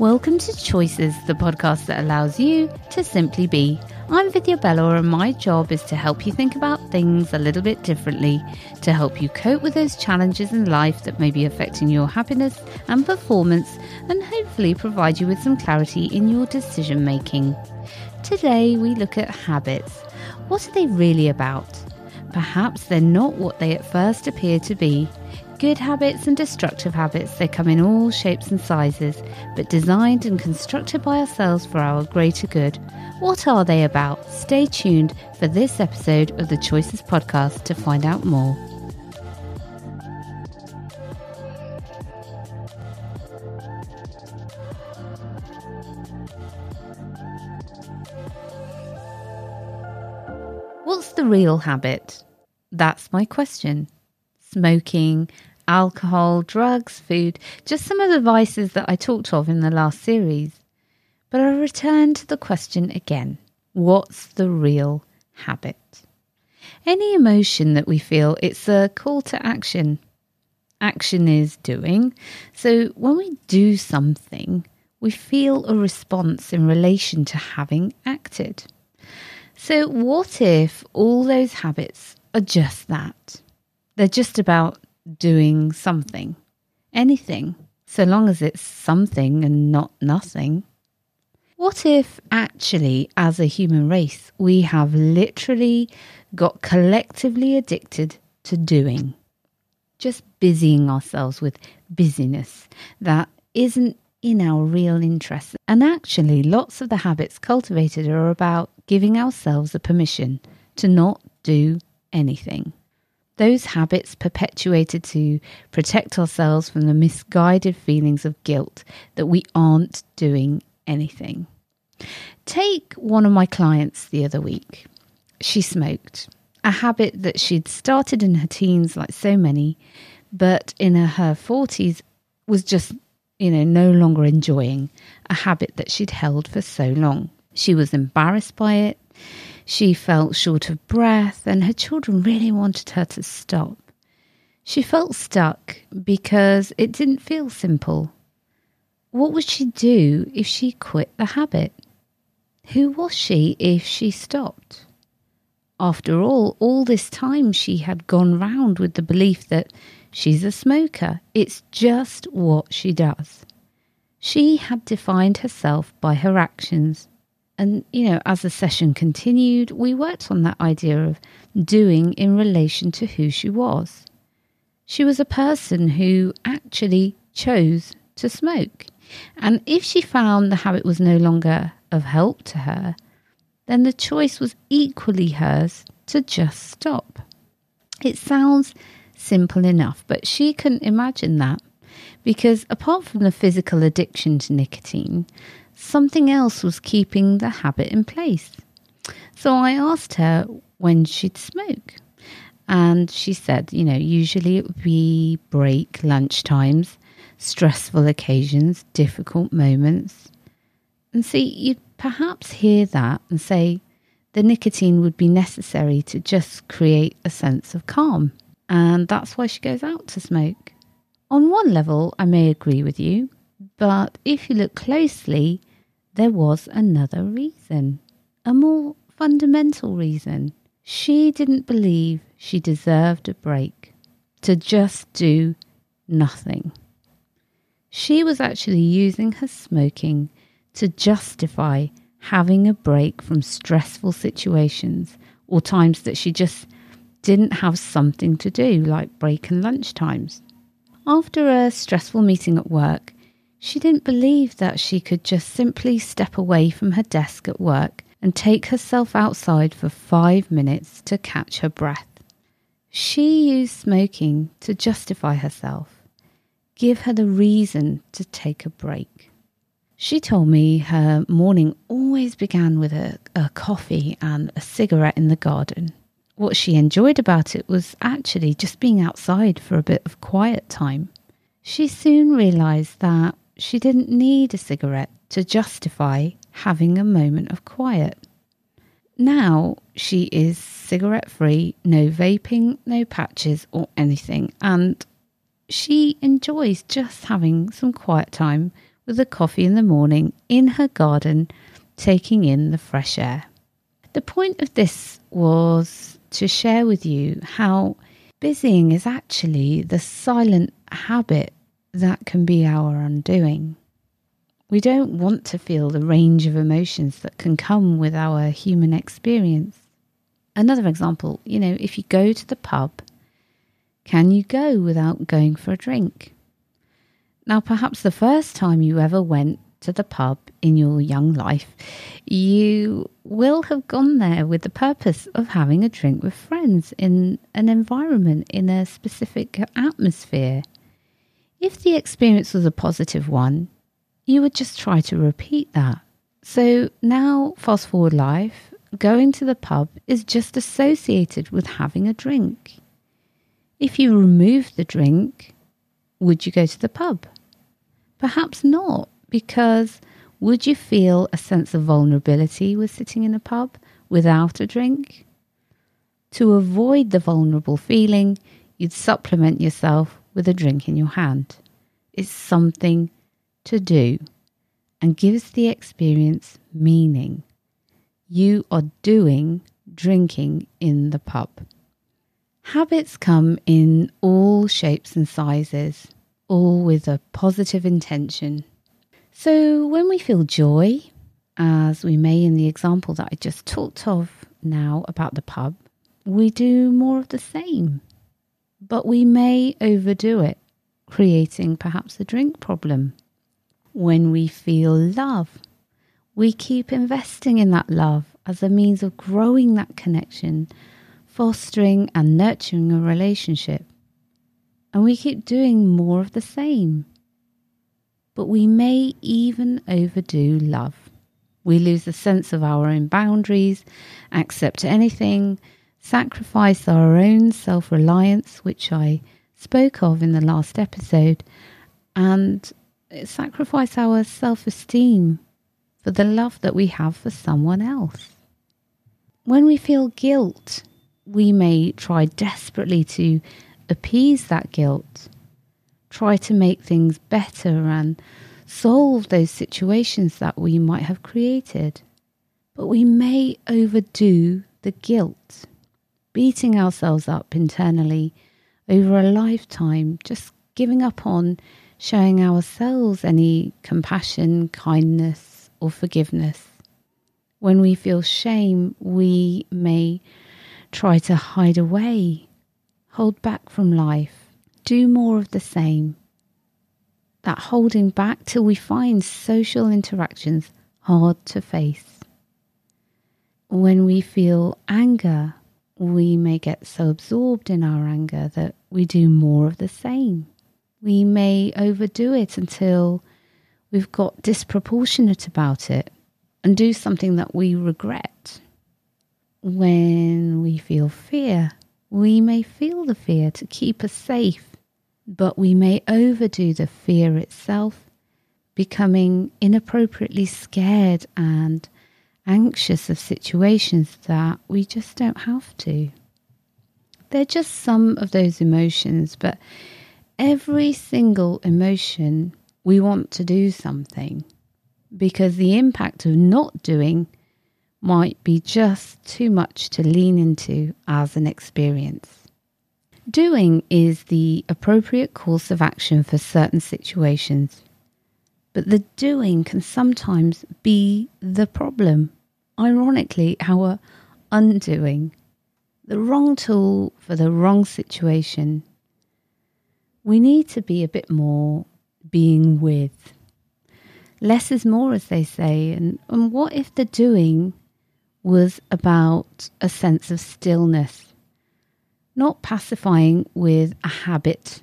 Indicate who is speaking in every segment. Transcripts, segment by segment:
Speaker 1: Welcome to Choices, the podcast that allows you to simply be. I'm Vidya Bello, and my job is to help you think about things a little bit differently, to help you cope with those challenges in life that may be affecting your happiness and performance, and hopefully provide you with some clarity in your decision making. Today, we look at habits. What are they really about? Perhaps they're not what they at first appear to be. Good habits and destructive habits, they come in all shapes and sizes, but designed and constructed by ourselves for our greater good. What are they about? Stay tuned for this episode of the Choices Podcast to find out more. What's the real habit? That's my question. Smoking, alcohol, drugs, food, just some of the vices that I talked of in the last series. But I return to the question again what's the real habit? Any emotion that we feel, it's a call to action. Action is doing. So when we do something, we feel a response in relation to having acted. So, what if all those habits are just that? They're just about doing something, anything, so long as it's something and not nothing. What if actually, as a human race, we have literally got collectively addicted to doing? Just busying ourselves with busyness that isn't in our real interest. And actually, lots of the habits cultivated are about giving ourselves a permission to not do anything. Those habits perpetuated to protect ourselves from the misguided feelings of guilt that we aren't doing anything. Take one of my clients the other week. She smoked, a habit that she'd started in her teens, like so many, but in her 40s was just, you know, no longer enjoying a habit that she'd held for so long. She was embarrassed by it. She felt short of breath, and her children really wanted her to stop. She felt stuck because it didn't feel simple. What would she do if she quit the habit? Who was she if she stopped? After all, all this time she had gone round with the belief that she's a smoker. It's just what she does. She had defined herself by her actions. And, you know, as the session continued, we worked on that idea of doing in relation to who she was. She was a person who actually chose to smoke. And if she found the habit was no longer of help to her, then the choice was equally hers to just stop. It sounds simple enough, but she couldn't imagine that because apart from the physical addiction to nicotine, something else was keeping the habit in place. So I asked her when she'd smoke. And she said, you know, usually it would be break, lunch times, stressful occasions, difficult moments. And see, you'd perhaps hear that and say the nicotine would be necessary to just create a sense of calm. And that's why she goes out to smoke. On one level, I may agree with you, but if you look closely, there was another reason, a more fundamental reason. She didn't believe she deserved a break, to just do nothing. She was actually using her smoking to justify having a break from stressful situations or times that she just didn't have something to do, like break and lunch times. After a stressful meeting at work, she didn't believe that she could just simply step away from her desk at work and take herself outside for five minutes to catch her breath. She used smoking to justify herself, give her the reason to take a break. She told me her morning always began with a, a coffee and a cigarette in the garden. What she enjoyed about it was actually just being outside for a bit of quiet time. She soon realised that she didn't need a cigarette to justify having a moment of quiet. Now she is cigarette free, no vaping, no patches or anything, and she enjoys just having some quiet time with a coffee in the morning in her garden, taking in the fresh air. The point of this was to share with you how busying is actually the silent habit that can be our undoing. We don't want to feel the range of emotions that can come with our human experience. Another example, you know, if you go to the pub, can you go without going for a drink? Now, perhaps the first time you ever went to the pub in your young life, you will have gone there with the purpose of having a drink with friends in an environment, in a specific atmosphere. If the experience was a positive one, you would just try to repeat that. So now, fast forward life, going to the pub is just associated with having a drink. If you remove the drink, would you go to the pub? Perhaps not, because would you feel a sense of vulnerability with sitting in a pub without a drink? To avoid the vulnerable feeling, you'd supplement yourself with a drink in your hand. It's something to do and gives the experience meaning. You are doing drinking in the pub. Habits come in all shapes and sizes, all with a positive intention. So when we feel joy, as we may in the example that I just talked of now about the pub, we do more of the same. But we may overdo it, creating perhaps a drink problem. When we feel love, we keep investing in that love as a means of growing that connection, fostering and nurturing a relationship. And we keep doing more of the same. But we may even overdo love. We lose the sense of our own boundaries, accept anything, sacrifice our own self reliance, which I spoke of in the last episode, and sacrifice our self esteem for the love that we have for someone else. When we feel guilt, we may try desperately to appease that guilt, try to make things better and solve those situations that we might have created. But we may overdo the guilt, beating ourselves up internally over a lifetime, just giving up on showing ourselves any compassion, kindness, or forgiveness. When we feel shame, we may try to hide away, hold back from life, do more of the same. That holding back till we find social interactions hard to face. When we feel anger, we may get so absorbed in our anger that we do more of the same we may overdo it until we've got disproportionate about it and do something that we regret. When we feel fear, we may feel the fear to keep us safe, but we may overdo the fear itself, becoming inappropriately scared and anxious of situations that we just don't have to. They're just some of those emotions, but every single emotion, we want to do something because the impact of not doing might be just too much to lean into as an experience. Doing is the appropriate course of action for certain situations, but the doing can sometimes be the problem. Ironically, our undoing, the wrong tool for the wrong situation, we need to be a bit more being with. Less is more, as they say. And, and what if the doing was about a sense of stillness, not pacifying with a habit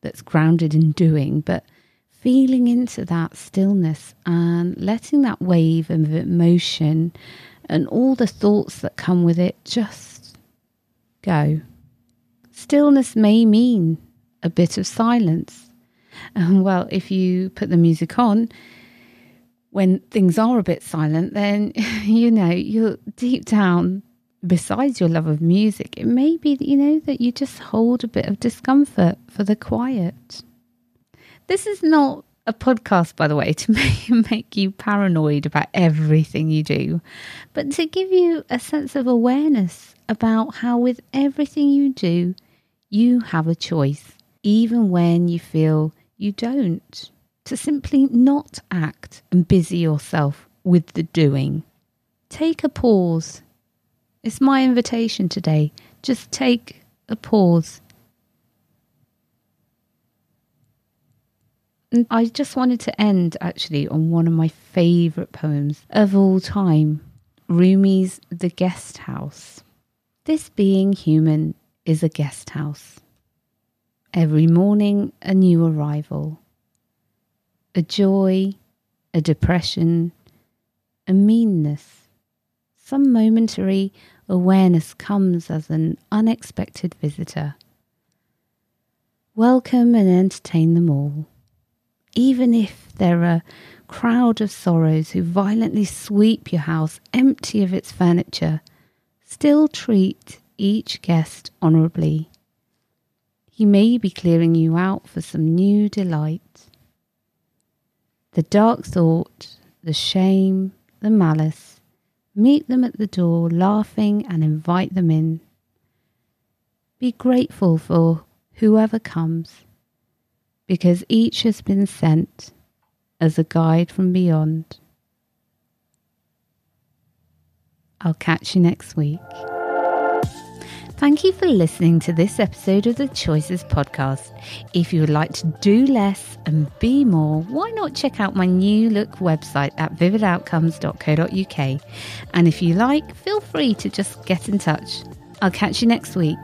Speaker 1: that's grounded in doing, but feeling into that stillness and letting that wave of emotion and all the thoughts that come with it just go. Stillness may mean a bit of silence. Um, well, if you put the music on, when things are a bit silent, then, you know, you're deep down, besides your love of music, it may be, that you know, that you just hold a bit of discomfort for the quiet. This is not a podcast, by the way, to make, you paranoid about everything you do, but to give you a sense of awareness about how, with everything you do, you have a choice, even when you feel you don't. To simply not act and busy yourself with the doing. Take a pause. It's my invitation today. Just take a pause And I just wanted to end actually on one of my favourite poems of all time Rumi's The Guest House. This being human is a guest house. Every morning, a new arrival. A joy, a depression, a meanness. Some momentary awareness comes as an unexpected visitor. Welcome and entertain them all even if there are a crowd of sorrows who violently sweep your house empty of its furniture, still treat each guest honourably. He may be clearing you out for some new delight. The dark thought, the shame, the malice, meet them at the door laughing and invite them in. Be grateful for whoever comes because each has been sent as a guide from beyond. I'll catch you next week. Thank you for listening to this episode of the Choices Podcast. If you would like to do less and be more, why not check out my new look website at vividoutcomes.co.uk? And if you like, feel free to just get in touch. I'll catch you next week.